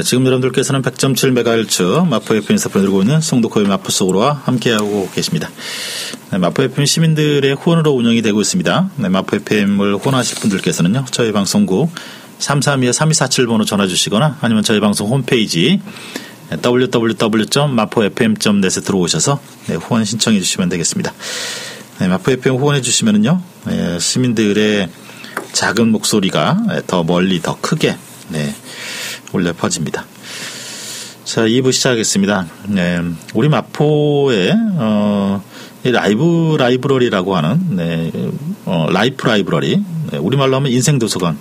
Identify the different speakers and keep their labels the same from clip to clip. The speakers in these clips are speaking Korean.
Speaker 1: 네, 지금 여러분들께서는 100.7MHz 마포 FM에서 보내드리고 있는 송도코의 마포 속으로와 함께하고 계십니다. 네, 마포 FM 시민들의 후원으로 운영이 되고 있습니다. 네, 마포 FM을 후원하실 분들께서는요, 저희 방송국 332-3247번호 전화 주시거나 아니면 저희 방송 홈페이지 www.마포fm.net에 들어오셔서 네, 후원 신청해 주시면 되겠습니다. 네, 마포 FM 후원해 주시면은요, 네, 시민들의 작은 목소리가 더 멀리 더 크게 네, 울려 퍼집니다. 자, 2부 시작하겠습니다. 네, 우리 마포에 어, live library라고 하는 네, 어, life library 네, 우리말로 하면 인생 도서관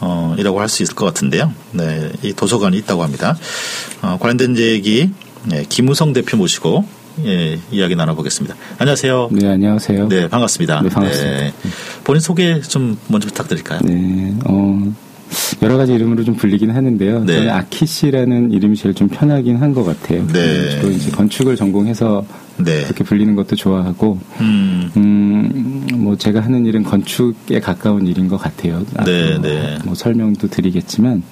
Speaker 1: 어, 이라고 할 수 있을 것 같은데요. 네, 이 도서관이 있다고 합니다. 어, 관련된 얘기 네, 김우성 대표 모시고 예, 이야기 나눠보겠습니다. 안녕하세요.
Speaker 2: 네, 안녕하세요.
Speaker 1: 네, 반갑습니다.
Speaker 2: 네, 반갑습니다. 네.
Speaker 1: 본인 소개 좀 먼저 부탁드릴까요?
Speaker 2: 네, 어, 여러 가지 이름으로 좀 불리긴 하는데요. 네. 저는 아키씨라는 이름이 제일 좀 편하긴 한 것 같아요. 네. 주로 이제 건축을 전공해서 네. 그렇게 불리는 것도 좋아하고, 음. 음, 뭐 제가 하는 일은 건축에 가까운 일인 것 같아요. 네, 네. 뭐 설명도 드리겠지만,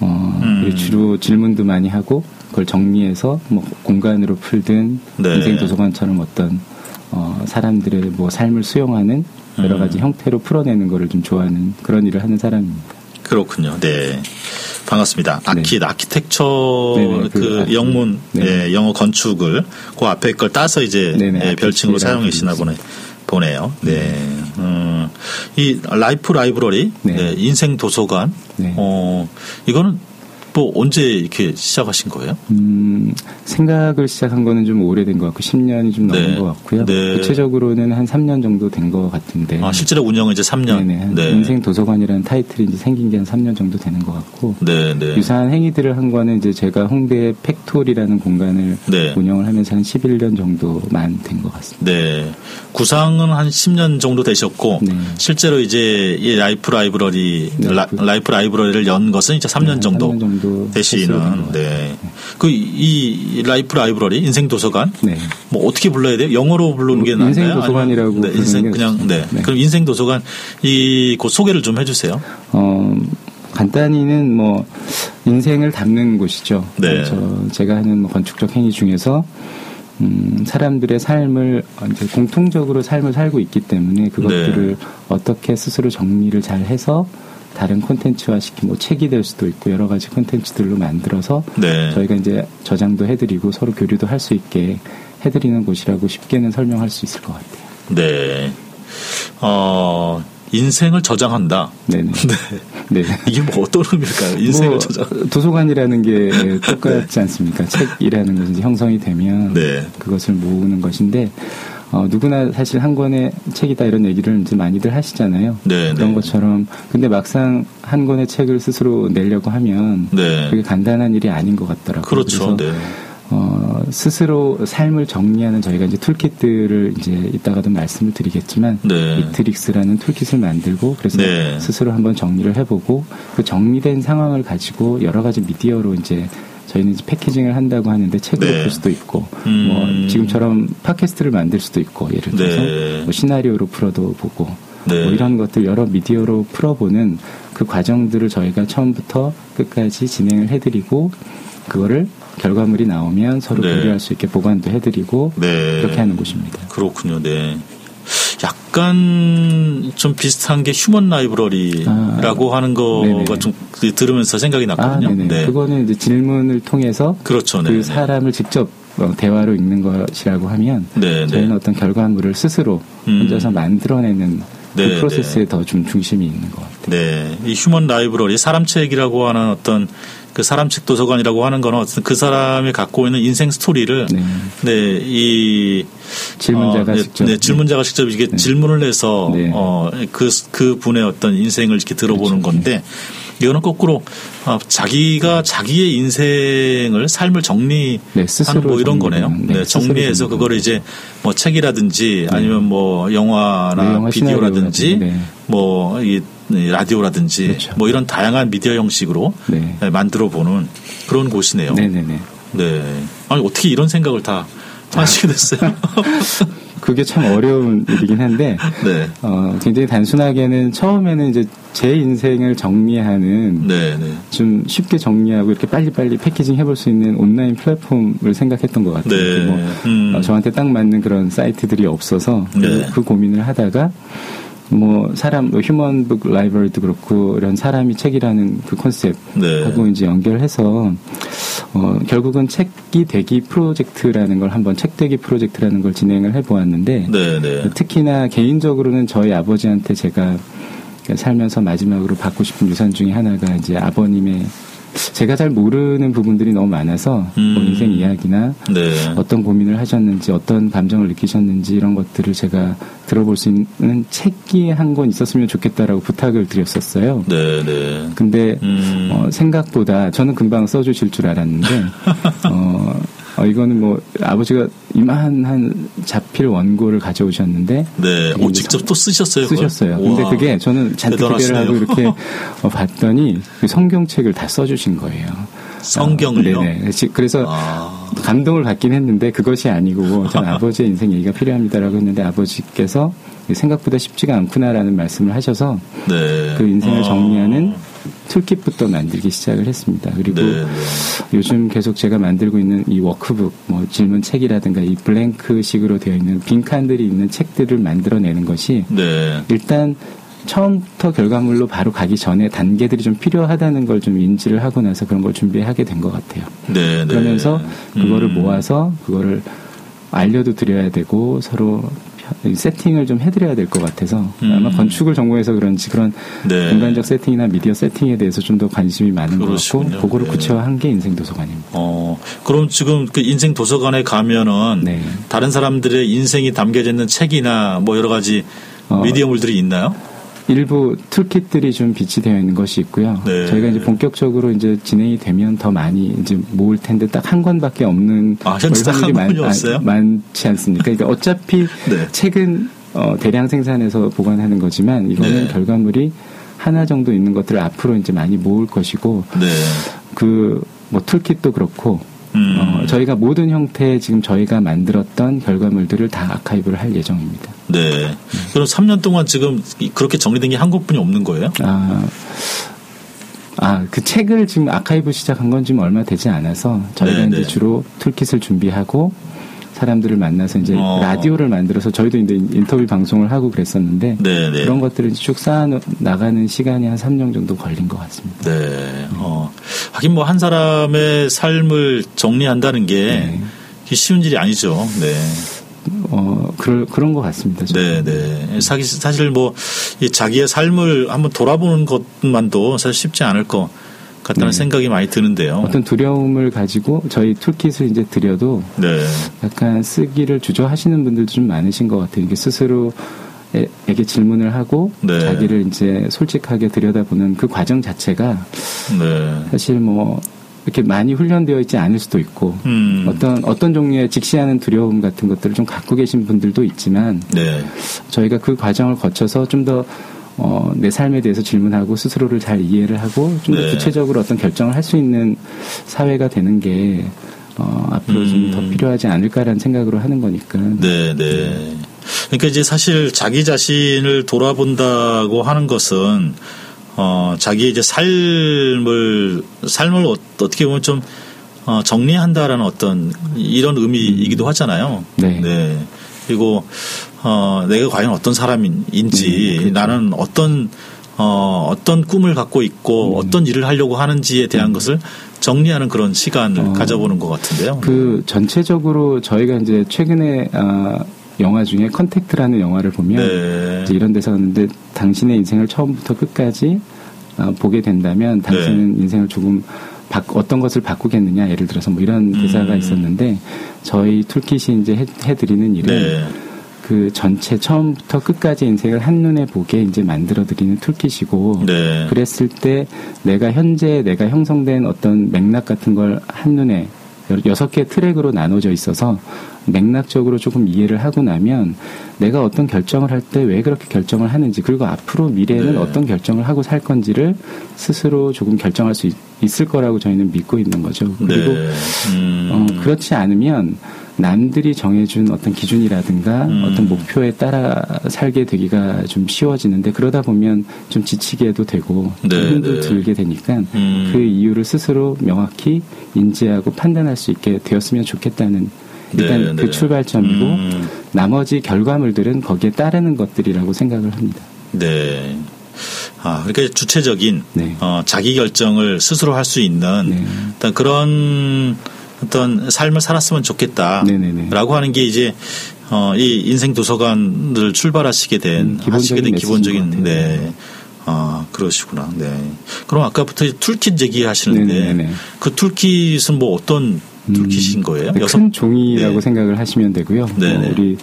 Speaker 2: 어, 음. 주로 질문도 많이 하고, 그걸 정리해서 뭐 공간으로 풀든 네. 인생 도서관처럼 어떤 어, 사람들의 뭐 삶을 수용하는 여러 가지 음. 형태로 풀어내는 거를 좀 좋아하는 그런 일을 하는 사람입니다.
Speaker 1: 그렇군요. 네. 반갑습니다. 아키, 네. 아키텍처 네네, 그, 그 영문, 네. 네. 영어 건축을 그 앞에 걸 따서 이제 네, 별칭으로 사용하시나 보네. 보네요. 네. 음, 이 life library, 네. 인생 도서관, 어, 이거는 뭐 언제 이렇게 시작하신 거예요? 음,
Speaker 2: 생각을 시작한 거는 좀 오래된 것 같고 10년이 좀 넘은 네. 것 같고요. 네. 구체적으로는 한 3년 정도 된 것 같은데.
Speaker 1: 아, 실제로 운영은 이제 3년.
Speaker 2: 네네. 네. 인생 도서관이라는 타이틀이 이제 생긴 게 한 3년 정도 되는 것 같고. 네, 네. 유사한 행위들을 한 거는 이제 제가 홍대 팩토리라는 공간을 네. 운영을 하면서 한 11년 정도만 된 것 같습니다.
Speaker 1: 네. 구상은 한 10년 정도 되셨고 네. 실제로 이제 이 life library 네. 라, 이프 library를 연 것은 이제 3년 정도. 3년 정도 네. 그이 life library 인생 도서관 네. 뭐 어떻게 불러야 돼요? 영어로 부르는 게 나아요?
Speaker 2: 인생 도서관이라고
Speaker 1: 네, 인생 그냥 네. 네. 그럼 인생 도서관 이그 소개를 좀 해주세요. 어
Speaker 2: 간단히는 뭐 인생을 담는 곳이죠. 네. 저 제가 하는 뭐 건축적 행위 중에서 음, 사람들의 삶을 이제 공통적으로 삶을 살고 있기 때문에 그것들을 네. 어떻게 스스로 정리를 잘 해서 다른 콘텐츠화 시키 뭐 책이 될 수도 있고 여러 가지 콘텐츠들로 만들어서 네. 저희가 이제 저장도 해드리고 서로 교류도 할 수 있게 해드리는 곳이라고 쉽게는 설명할 수 있을 것 같아요.
Speaker 1: 네. 어, 인생을 저장한다. 네네. 네. 네. 이게 뭐 어떤 의미일까요? 인생을 뭐 저장.
Speaker 2: 도서관이라는 게 똑같지 네. 않습니까? 책이라는 것이 형성이 되면 네. 그것을 모으는 것인데 어, 누구나 사실 한 권의 책이다 이런 얘기를 이제 많이들 하시잖아요. 네, 그런 네. 것처럼 근데 막상 한 권의 책을 스스로 내려고 하면 네. 그게 간단한 일이 아닌 것 같더라고요.
Speaker 1: 그렇죠. 네.
Speaker 2: 어, 스스로 삶을 정리하는 저희가 이제 toolkit들을 이제 이따가도 말씀을 드리겠지만 네. 이트릭스라는 toolkit을 만들고 그래서 네. 스스로 한번 정리를 해보고 그 정리된 상황을 가지고 여러 가지 미디어로 이제 저희는 이제 packaging을 한다고 하는데 책으로 네. 풀 수도 있고 음. 뭐 지금처럼 팟캐스트를 만들 수도 있고 예를 들어서 네. 뭐 시나리오로 풀어도 보고 네. 뭐 이런 것들 여러 미디어로 풀어보는 그 과정들을 저희가 처음부터 끝까지 진행을 해드리고 그거를 결과물이 나오면 서로 네. 교류할 수 있게 보관도 해드리고 네. 그렇게 하는 곳입니다.
Speaker 1: 그렇군요. 네. 약간 좀 비슷한 게 휴먼 라이브러리라고 아, 하는 거가 네네. 좀 들으면서 생각이 났거든요. 아,
Speaker 2: 네. 그거는 이제 질문을 통해서 그렇죠. 그 사람을 직접 어, 대화로 읽는 것이라고 하면 네네. 저희는 어떤 결과물을 스스로 음. 혼자서 만들어내는 그 네, 프로세스에 더 좀 중심이 있는 것 같아요.
Speaker 1: 네, 이 휴먼 라이브러리 사람 책이라고 하는 어떤 그 사람 책 도서관이라고 하는 거는 어떤 그 사람이 갖고 있는 인생 스토리를 네, 네 이
Speaker 2: 질문자가 어, 네, 직접
Speaker 1: 네, 질문자가 직접 이게 네. 질문을 해서 네. 어그그 그 분의 어떤 인생을 이렇게 들어보는 그렇죠. 건데 이거는 거꾸로 어, 자기가 자기의 인생을 삶을 정리하는 네, 뭐 이런 거네요. 네, 네 정리해서 그거를 이제 뭐 책이라든지 네. 아니면 뭐 영화나 영화 비디오라든지 뭐 이 라디오라든지 그렇죠. 뭐 이런 다양한 미디어 형식으로 네. 네 만들어 보는 그런 곳이네요. 네네네. 네. 아니 어떻게 이런 생각을 다 하시게 됐어요?
Speaker 2: 그게 참 어려운 일이긴 한데 네. 어, 굉장히 단순하게는 처음에는 이제 제 인생을 정리하는 네, 네. 좀 쉽게 정리하고 이렇게 빨리빨리 패키징 해볼 수 있는 온라인 플랫폼을 생각했던 것 같아요. 네. 뭐, 음. 어, 저한테 딱 맞는 그런 사이트들이 없어서 네. 그 고민을 하다가 뭐 사람 뭐 human book library도 그렇고 이런 사람이 책이라는 그 컨셉하고 네. 이제 연결해서 어 결국은 책이 되기 프로젝트라는 걸 한번 책 되기 프로젝트라는 걸 진행을 해 보았는데 네, 네. 특히나 개인적으로는 저희 아버지한테 제가 살면서 마지막으로 받고 싶은 유산 중에 하나가 이제 아버님의 제가 잘 모르는 부분들이 너무 많아서 음. 뭐 인생 이야기나 네. 어떤 고민을 하셨는지 어떤 감정을 느끼셨는지 이런 것들을 제가 들어볼 수 있는 책이 한 권 있었으면 좋겠다라고 부탁을 드렸었어요. 네, 네. 근데 음. 어, 생각보다 저는 금방 써주실 줄 알았는데 어, 어, 이거는 뭐 아버지가 이만한 자필 원고를 가져오셨는데
Speaker 1: 네, 오, 직접 또 쓰셨어요.
Speaker 2: 쓰셨어요. 그걸? 근데 그게 저는 잔뜩 기대를 하고 이렇게 어, 봤더니 그 성경책을 다 써주신 거예요.
Speaker 1: 성경을요?
Speaker 2: 어, 네네. 그래서 아. 감동을 받긴 했는데 그것이 아니고 전 아버지의 인생 얘기가 필요합니다라고 했는데 아버지께서 생각보다 쉽지가 않구나라는 말씀을 하셔서 네. 그 인생을 아. 정리하는 툴킷부터 만들기 시작을 했습니다. 그리고 네, 네. 요즘 계속 제가 만들고 있는 이 워크북, 뭐 질문 책이라든가 이 블랭크식으로 되어 있는 빈칸들이 있는 책들을 만들어내는 것이 네. 일단 처음부터 결과물로 바로 가기 전에 단계들이 좀 필요하다는 걸 좀 인지를 하고 나서 그런 걸 준비하게 된 것 같아요. 네, 네. 그러면서 그거를 음. 모아서 그거를 알려도 드려야 되고 서로 세팅을 좀 해드려야 될 것 같아서 음. 아마 건축을 전공해서 그런지 그런 네. 공간적 세팅이나 미디어 세팅에 대해서 좀 더 관심이 많은 그러시군요. 것 같고 그거를 네. 구체화한 게 인생 도서관입니다.
Speaker 1: 어 그럼 지금 그 인생 도서관에 가면은 네. 다른 사람들의 인생이 담겨져 있는 책이나 뭐 여러 가지 어, 미디어물들이 있나요?
Speaker 2: 일부 툴킷들이 좀 비치되어 있는 것이 있고요. 네. 저희가 이제 본격적으로 이제 진행이 되면 더 많이 이제 모을 텐데 딱 한 권밖에 없는
Speaker 1: 아, 딱한 권이 없어요?
Speaker 2: 많지 않습니까? 그러니까 어차피 네. 책은 어, 대량 생산해서 보관하는 거지만 이거는 네. 결과물이 하나 정도 있는 것들을 앞으로 이제 많이 모을 것이고 네. 그뭐 툴kit도 그렇고 음. 어, 저희가 모든 형태의 지금 저희가 만들었던 결과물들을 다 아카이브를 할 예정입니다.
Speaker 1: 네. 음. 그럼 3년 동안 지금 그렇게 정리된 게한 곳뿐이 없는 거예요?
Speaker 2: 아. 아, 그 책을 지금 아카이브 시작한 건 지금 얼마 되지 않아서 저희가 네, 이제 네. 주로 툴킷을 준비하고 사람들을 만나서 이제 어. 라디오를 만들어서 저희도 이제 인터뷰 방송을 하고 그랬었는데 네네. 네. 그런 것들을 쭉 쌓아 나가는 시간이 한 3년 정도 걸린 것 같습니다.
Speaker 1: 네. 어. 하긴 뭐 한 사람의 삶을 정리한다는 게 네. 쉬운 일이 아니죠. 네.
Speaker 2: 어, 그럴, 그런 것 같습니다.
Speaker 1: 네, 네. 사실, 사실 뭐, 이 자기의 삶을 한번 돌아보는 것만도 사실 쉽지 않을 것 같다는 네. 생각이 많이 드는데요.
Speaker 2: 어떤 두려움을 가지고 저희 툴킷을 이제 드려도 네. 약간 쓰기를 주저하시는 분들도 좀 많으신 것 같아요. 이게 스스로 에게 질문을 하고 네. 자기를 이제 솔직하게 들여다보는 그 과정 자체가 네. 사실 뭐 이렇게 많이 훈련되어 있지 않을 수도 있고 음. 어떤 어떤 종류의 직시하는 두려움 같은 것들을 좀 갖고 계신 분들도 있지만 네. 저희가 그 과정을 거쳐서 좀더 어, 내 삶에 대해서 질문하고 스스로를 잘 이해를 하고 좀더 네. 구체적으로 어떤 결정을 할 수 있는 사회가 되는 게 어, 앞으로 음. 좀더 필요하지 않을까라는 생각으로 하는 거니까.
Speaker 1: 네, 네. 그러니까 이제 사실 자기 자신을 돌아본다고 하는 것은 어, 자기 이제 삶을 삶을 어, 어떻게 보면 좀 어, 정리한다라는 어떤 이런 의미이기도 하잖아요. 네. 네. 그리고 어, 내가 과연 어떤 사람인지 음, 그렇죠. 나는 어떤 어, 어떤 꿈을 갖고 있고 음. 어떤 일을 하려고 하는지에 대한 음. 것을 정리하는 그런 시간을 어, 가져보는 것 같은데요.
Speaker 2: 그 전체적으로 저희가 이제 최근에 아, 영화 중에 컨택트라는 영화를 보면 네. 이런 데서 하는데 당신의 인생을 처음부터 끝까지 아, 보게 된다면 당신은 네. 인생을 조금 바, 어떤 것을 바꾸겠느냐 예를 들어서 뭐 이런 대사가 음. 있었는데 저희 toolkit이 이제 해, 해드리는 일은 네. 그 전체 처음부터 끝까지 인생을 한눈에 보게 이제 만들어 드리는 toolkit이고 네. 그랬을 때 내가 현재 내가 형성된 어떤 맥락 같은 걸 한눈에 여섯 개 트랙으로 나눠져 있어서 맥락적으로 조금 이해를 하고 나면 내가 어떤 결정을 할 때 왜 그렇게 결정을 하는지 그리고 앞으로 미래에는 네. 어떤 결정을 하고 살 건지를 스스로 조금 결정할 수 있, 을 거라고 저희는 믿고 있는 거죠. 그리고 네. 음. 어, 그렇지 않으면 남들이 정해준 어떤 기준이라든가 음. 어떤 목표에 따라 살게 되기가 좀 쉬워지는데 그러다 보면 좀 지치게도 되고 네, 힘도 네. 들게 되니까 음. 그 이유를 스스로 명확히 인지하고 판단할 수 있게 되었으면 좋겠다는 일단 네, 그 네. 출발점이고 음. 나머지 결과물들은 거기에 따르는 것들이라고 생각을 합니다.
Speaker 1: 네. 아, 그러니까 주체적인 네. 어, 자기 결정을 스스로 할 수 있는 네. 그런 어떤 삶을 살았으면 좋겠다라고 하는 게 이제 어, 이 인생 도서관을 출발하시게 된 음, 하시게 된 기본적인 네. 아 그러시구나. 네. 그럼 아까부터 toolkit 얘기하시는데 네네네. 그 toolkit은 뭐 어떤 toolkit인 음, 거예요?
Speaker 2: 음, 큰 종이라고 네. 생각을 하시면 되고요. 뭐 우리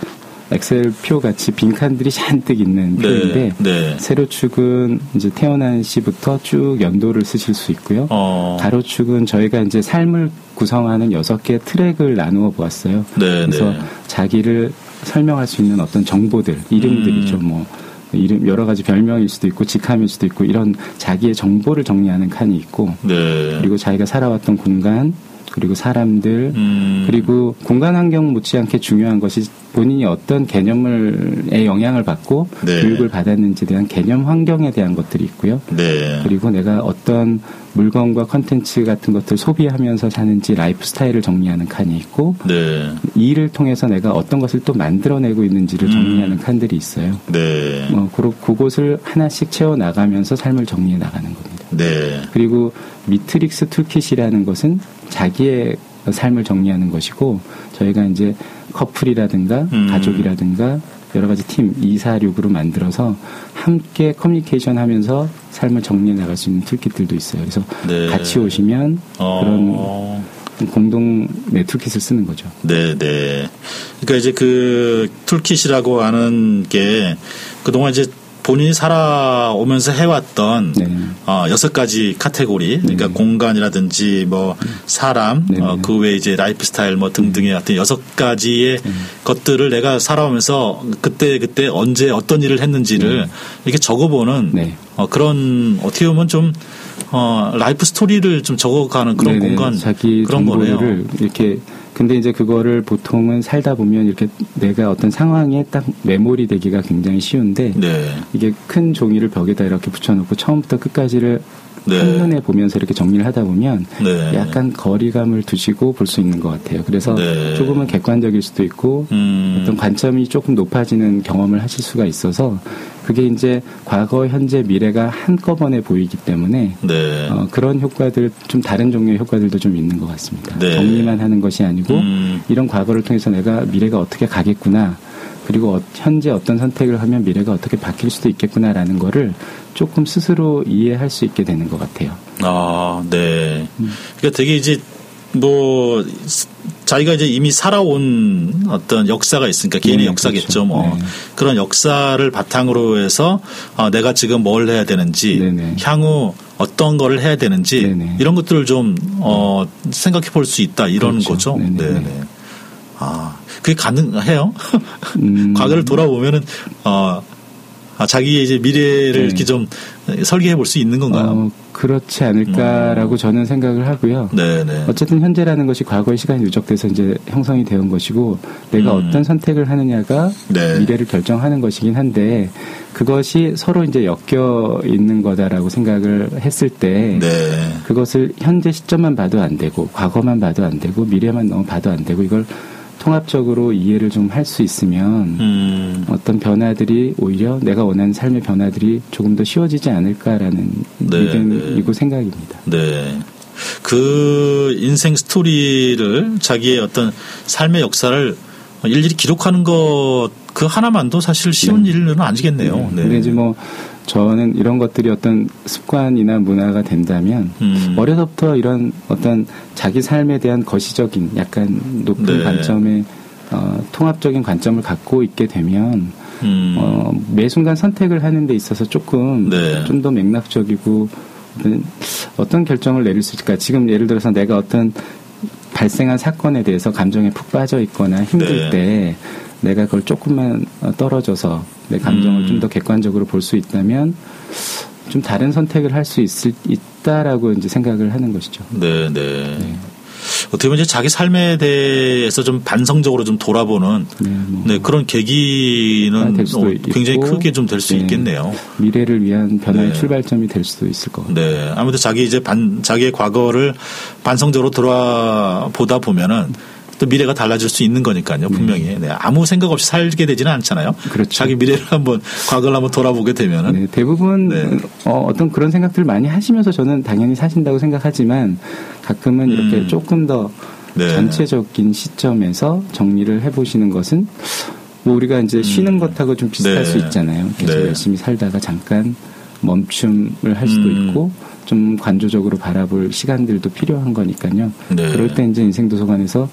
Speaker 2: 엑셀 표 같이 빈칸들이 잔뜩 있는 네, 표인데 네. 세로축은 이제 태어난 시부터 쭉 연도를 쓰실 수 있고요. 어. 가로축은 저희가 이제 삶을 구성하는 여섯 개 트랙을 나누어 보았어요. 네, 그래서 네. 자기를 설명할 수 있는 어떤 정보들, 이름들이죠. 음. 뭐 이름 여러 가지 별명일 수도 있고 직함일 수도 있고 이런 자기의 정보를 정리하는 칸이 있고 네. 그리고 자기가 살아왔던 공간 그리고 사람들 음. 그리고 공간 환경 못지않게 중요한 것이 본인이 어떤 개념을의 영향을 받고 네. 교육을 받았는지에 대한 개념 환경에 대한 것들이 있고요. 네. 그리고 내가 어떤 물건과 컨텐츠 같은 것들 소비하면서 사는지 라이프 스타일을 정리하는 칸이 있고 네. 이 일을 통해서 내가 어떤 것을 또 만들어내고 있는지를 음. 정리하는 칸들이 있어요. 네. 어, 그곳을 하나씩 채워 나가면서 삶을 정리해 나가는 겁니다. 네. 그리고 미트릭스 toolkit이라는 것은 자기의 삶을 정리하는 것이고 저희가 이제 커플이라든가 음. 가족이라든가 여러 가지 팀 2, 4, 6으로 만들어서 함께 커뮤니케이션 하면서 삶을 정리해 나갈 수 있는 toolkit들도 있어요. 그래서 네. 같이 오시면 어. 그런 공동 네, toolkit을 쓰는 거죠.
Speaker 1: 네, 네. 그러니까 이제 그 toolkit이라고 하는 게 그동안 이제 본인이 살아오면서 해왔던 네. 어, 여섯 가지 카테고리, 그러니까 네. 공간이라든지 뭐 사람, 네. 어, 그 외에 이제 라이프 스타일 뭐 등등의 어떤 여섯 가지의 네. 것들을 내가 살아오면서 그때 그때 언제 어떤 일을 했는지를 네. 이렇게 적어보는 네. 어, 그런 어떻게 보면 좀 어, life story를 좀 적어가는 그런 공간
Speaker 2: 자기 그런 거네요. 이렇게 근데 이제 그거를 보통은 살다 보면 이렇게 내가 어떤 상황에 딱 메모리 되기가 굉장히 쉬운데 네. 이게 큰 종이를 벽에다 이렇게 붙여놓고 처음부터 끝까지를 네. 한눈에 보면서 이렇게 정리를 하다 보면 네. 약간 거리감을 두시고 볼 수 있는 것 같아요. 그래서 네. 조금은 객관적일 수도 있고 음. 어떤 관점이 조금 높아지는 경험을 하실 수가 있어서 그게 이제 과거, 현재, 미래가 한꺼번에 보이기 때문에 네. 어, 그런 효과들 좀 다른 종류의 효과들도 좀 있는 것 같습니다. 네. 정리만 하는 것이 아니고 음. 이런 과거를 통해서 내가 미래가 어떻게 가겠구나. 그리고 어, 현재 어떤 선택을 하면 미래가 어떻게 바뀔 수도 있겠구나라는 거를 조금 스스로 이해할 수 있게 되는 것 같아요.
Speaker 1: 아, 네. 음. 그러니까 되게 이제 뭐 자기가 이제 이미 살아온 어떤 역사가 있으니까 개인의 네, 역사겠죠. 그렇죠. 뭐 네. 그런 역사를 바탕으로 해서 어, 내가 지금 뭘 해야 되는지 네, 네. 향후 어떤 거를 해야 되는지 네, 네. 이런 것들을 좀 어, 생각해 볼 수 있다 이런 그렇죠. 거죠. 네, 네. 아, 그게 가능해요? 음. 과거를 돌아보면은 어 아, 자기의 이제 미래를 네. 이렇게 좀 설계해 볼 수 있는 건가요? 어,
Speaker 2: 그렇지 않을까라고 어. 저는 생각을 하고요. 네네. 네. 어쨌든 현재라는 것이 과거의 시간이 누적돼서 이제 형성이 되온 것이고 내가 음. 어떤 선택을 하느냐가 네. 미래를 결정하는 것이긴 한데 그것이 서로 이제 엮여 있는 거다라고 생각을 했을 때 네. 그것을 현재 시점만 봐도 안 되고 과거만 봐도 안 되고 미래만 너무 봐도 안 되고 이걸 통합적으로 이해를 좀 할 수 있으면 음. 어떤 변화들이 오히려 내가 원하는 삶의 변화들이 조금 더 쉬워지지 않을까라는 네, 믿음이고 네. 생각입니다.
Speaker 1: 네. 그 인생 스토리를 자기의 어떤 삶의 역사를 일일이 기록하는 것 그 하나만도 사실 쉬운 네. 일은 아니겠네요. 네.
Speaker 2: 네. 근데 이제 뭐 저는 이런 것들이 어떤 습관이나 문화가 된다면 음. 어려서부터 이런 어떤 자기 삶에 대한 거시적인 약간 높은 네. 관점의 어, 통합적인 관점을 갖고 있게 되면 음. 어, 매 순간 선택을 하는 데 있어서 조금 네. 좀더 맥락적이고 어떤 결정을 내릴 수 있을까? 지금 예를 들어서 내가 어떤 발생한 사건에 대해서 감정에 푹 빠져 있거나 힘들 네. 때 내가 그걸 조금만 떨어져서 내 감정을 음. 좀더 객관적으로 볼 수 있다면 좀 다른 선택을 할 수 있을 있다라고 이제 생각을 하는 것이죠.
Speaker 1: 네, 네. 네. 어떻게 보면 이제 자기 삶에 대해서 좀 반성적으로 좀 돌아보는 네, 뭐 네 그런 계기는 어, 굉장히 있고, 크게 좀 될수 네, 있겠네요.
Speaker 2: 미래를 위한 변화의 네. 출발점이 될 수도 있을 것 같아요.
Speaker 1: 네. 아무래도 자기 이제 반, 자기의 과거를 반성적으로 돌아보다 보면은 또 미래가 달라질 수 있는 거니까요. 분명히 네. 네. 아무 생각 없이 살게 되지는 않잖아요. 그렇죠. 자기 미래를 한번 과거를 한번 돌아보게 되면은 네,
Speaker 2: 대부분 네. 어, 떤 그런 생각들을 많이 하시면서 저는 당연히 사신다고 생각하지만 가끔은 음. 이렇게 조금 더 네. 전체적인 시점에서 정리를 해보시는 것은 뭐 우리가 이제 음. 쉬는 것하고 좀 비슷할 수 네. 있잖아요. 계속 열심히 살다가 잠깐 멈춤을 할 수도 음. 있고 좀 관조적으로 바라볼 시간들도 필요한 거니까요. 네. 그럴 때 이제 인생 도서관에서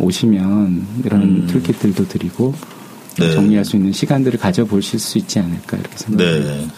Speaker 2: 오시면 이런 음. 툴kit들도 드리고 네. 정리할 수 있는 시간들을 가져보실 수 있지 않을까 이렇게 생각합니다. 네.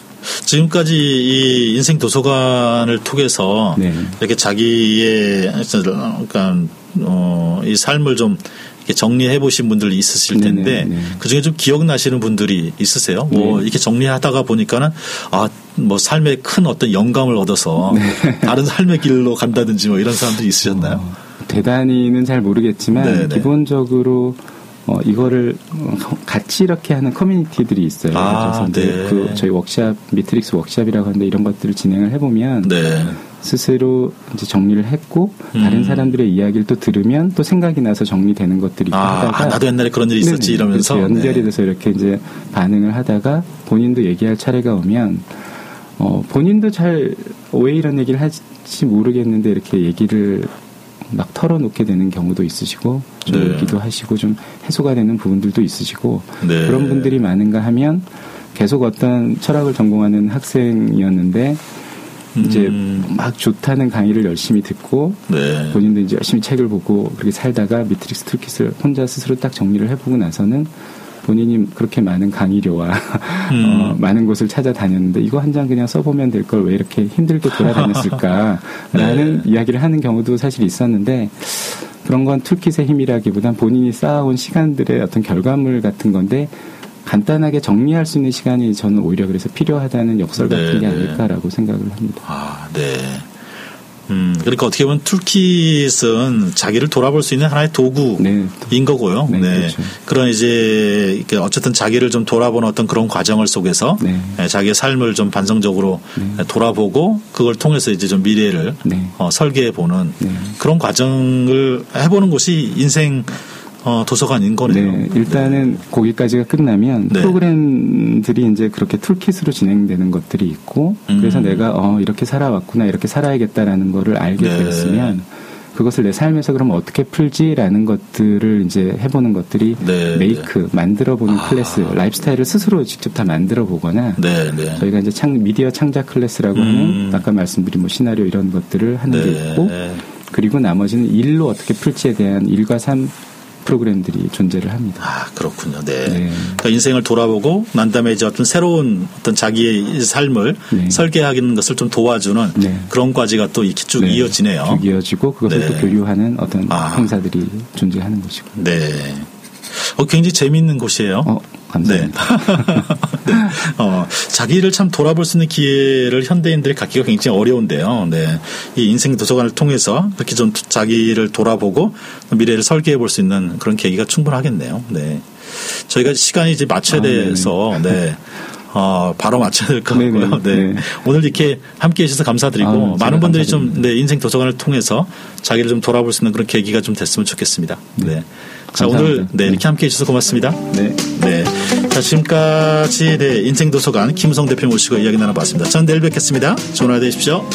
Speaker 1: 지금까지 이 인생 도서관을 통해서 네. 이렇게 자기의 그러니까 어, 이 삶을 좀 이렇게 정리해 보신 분들 있으실 텐데 그 중에 좀 기억나시는 분들이 있으세요? 뭐 네. 이렇게 정리하다가 보니까는 아 뭐 삶에 큰 어떤 영감을 얻어서 네. 다른 삶의 길로 간다든지 뭐 이런 사람들이 있으셨나요? 어.
Speaker 2: 대단히는 잘 모르겠지만 네네. 네. 기본적으로 어, 이거를 같이 이렇게 하는 커뮤니티들이 있어요. 아, 그래서 네. 그 저희 워크샵 미트릭스 워크샵이라고 하는데 이런 것들을 진행을 해보면 네. 스스로 이제 정리를 했고 음. 다른 사람들의 이야기를 또 들으면 또 생각이 나서 정리되는 것들이
Speaker 1: 아, 하다가 아, 나도 옛날에 그런 일이 있었지 네네. 이러면서.
Speaker 2: 연결이 네. 돼서 이렇게 이제 반응을 하다가 본인도 얘기할 차례가 오면 어, 본인도 잘 왜 이런 얘기를 할지 모르겠는데 이렇게 얘기를 막 털어놓게 되는 경우도 있으시고 좀 네. 울기도 하시고 좀 해소가 되는 부분들도 있으시고 네. 그런 분들이 많은가 하면 계속 어떤 철학을 전공하는 학생이었는데 이제 음. 막 좋다는 강의를 열심히 듣고 네. 본인도 이제 열심히 책을 보고 그렇게 살다가 미트릭스 toolkit을 혼자 스스로 딱 정리를 해보고 나서는 본인이 그렇게 많은 강의료와 음. 어, 많은 곳을 찾아다녔는데 이거 한 장 그냥 써보면 될 걸 왜 이렇게 힘들게 돌아다녔을까라는 네. 이야기를 하는 경우도 사실 있었는데 그런 건 툴킷의 힘이라기보단 본인이 쌓아온 시간들의 어떤 결과물 같은 건데 간단하게 정리할 수 있는 시간이 저는 오히려 그래서 필요하다는 역설 같은 네, 게 아닐까라고 생각을 합니다.
Speaker 1: 아, 네. 음, 그러니까 어떻게 보면 툴킷은 자기를 돌아볼 수 있는 하나의 도구인 네. 거고요. 네. 네. 그렇죠. 그런 이제 어쨌든 자기를 좀 돌아보는 어떤 그런 과정을 속에서 네. 예, 자기의 삶을 좀 반성적으로 네. 돌아보고 그걸 통해서 이제 좀 미래를 네. 어, 설계해 보는 네. 그런 과정을 해보는 것이 인생 어, 도서관인 거네요. 네,
Speaker 2: 일단은 네. 거기까지가 끝나면 네. 프로그램들이 이제 그렇게 toolkit으로 진행되는 것들이 있고 음. 그래서 내가 어, 이렇게 살아왔구나 이렇게 살아야겠다라는 거를 알게 네. 되었으면 그것을 내 삶에서 그럼 어떻게 풀지라는 것들을 이제 해보는 것들이 네, make 네. 만들어보는 아. 클래스 라이프스타일을 스스로 직접 다 만들어 보거나 네, 네. 저희가 이제 창 미디어 창작 클래스라고 음. 하는 아까 말씀드린 뭐 시나리오 이런 것들을 하는 게 네. 있고 그리고 나머지는 일로 어떻게 풀지에 대한 일과 삶 프로그램들이 존재를 합니다.
Speaker 1: 아 그렇군요. 네. 네. 그러니까 인생을 돌아보고 난 다음에 이제 어떤 새로운 어떤 자기의 삶을 네. 설계하는 것을 좀 도와주는 네. 그런 과제가 또 이렇게 쭉 네. 이어지네요.
Speaker 2: 쭉 이어지고 그것을 또 네. 교류하는 어떤 아. 행사들이 존재하는 것이고.
Speaker 1: 네. 어, 굉장히 재미있는 곳이에요. 어,
Speaker 2: 감사합니다.
Speaker 1: 네. 네. 어, 자기를 참 돌아볼 수 있는 기회를 현대인들이 갖기가 굉장히 어려운데요. 네. 이 인생 도서관을 통해서 그렇게 좀 자기를 돌아보고 미래를 설계해 볼 수 있는 그런 계기가 충분하겠네요. 네. 저희가 시간이 이제 맞춰야 아, 돼서, 네. 어, 바로 맞춰야 될 것 같고요. 네. 네. 오늘 이렇게 함께 해주셔서 감사드리고, 아, 많은 분들이 좀, 네, 인생 도서관을 통해서 자기를 좀 돌아볼 수 있는 그런 계기가 좀 됐으면 좋겠습니다. 네. 네. 자, 오늘 네, 이렇게 함께 해주셔서 고맙습니다. 네. 네. 자, 지금까지 네, 인생도서관 김성 대표 모시고 이야기 나눠봤습니다. 전 내일 뵙겠습니다. 좋은 하루 되십시오.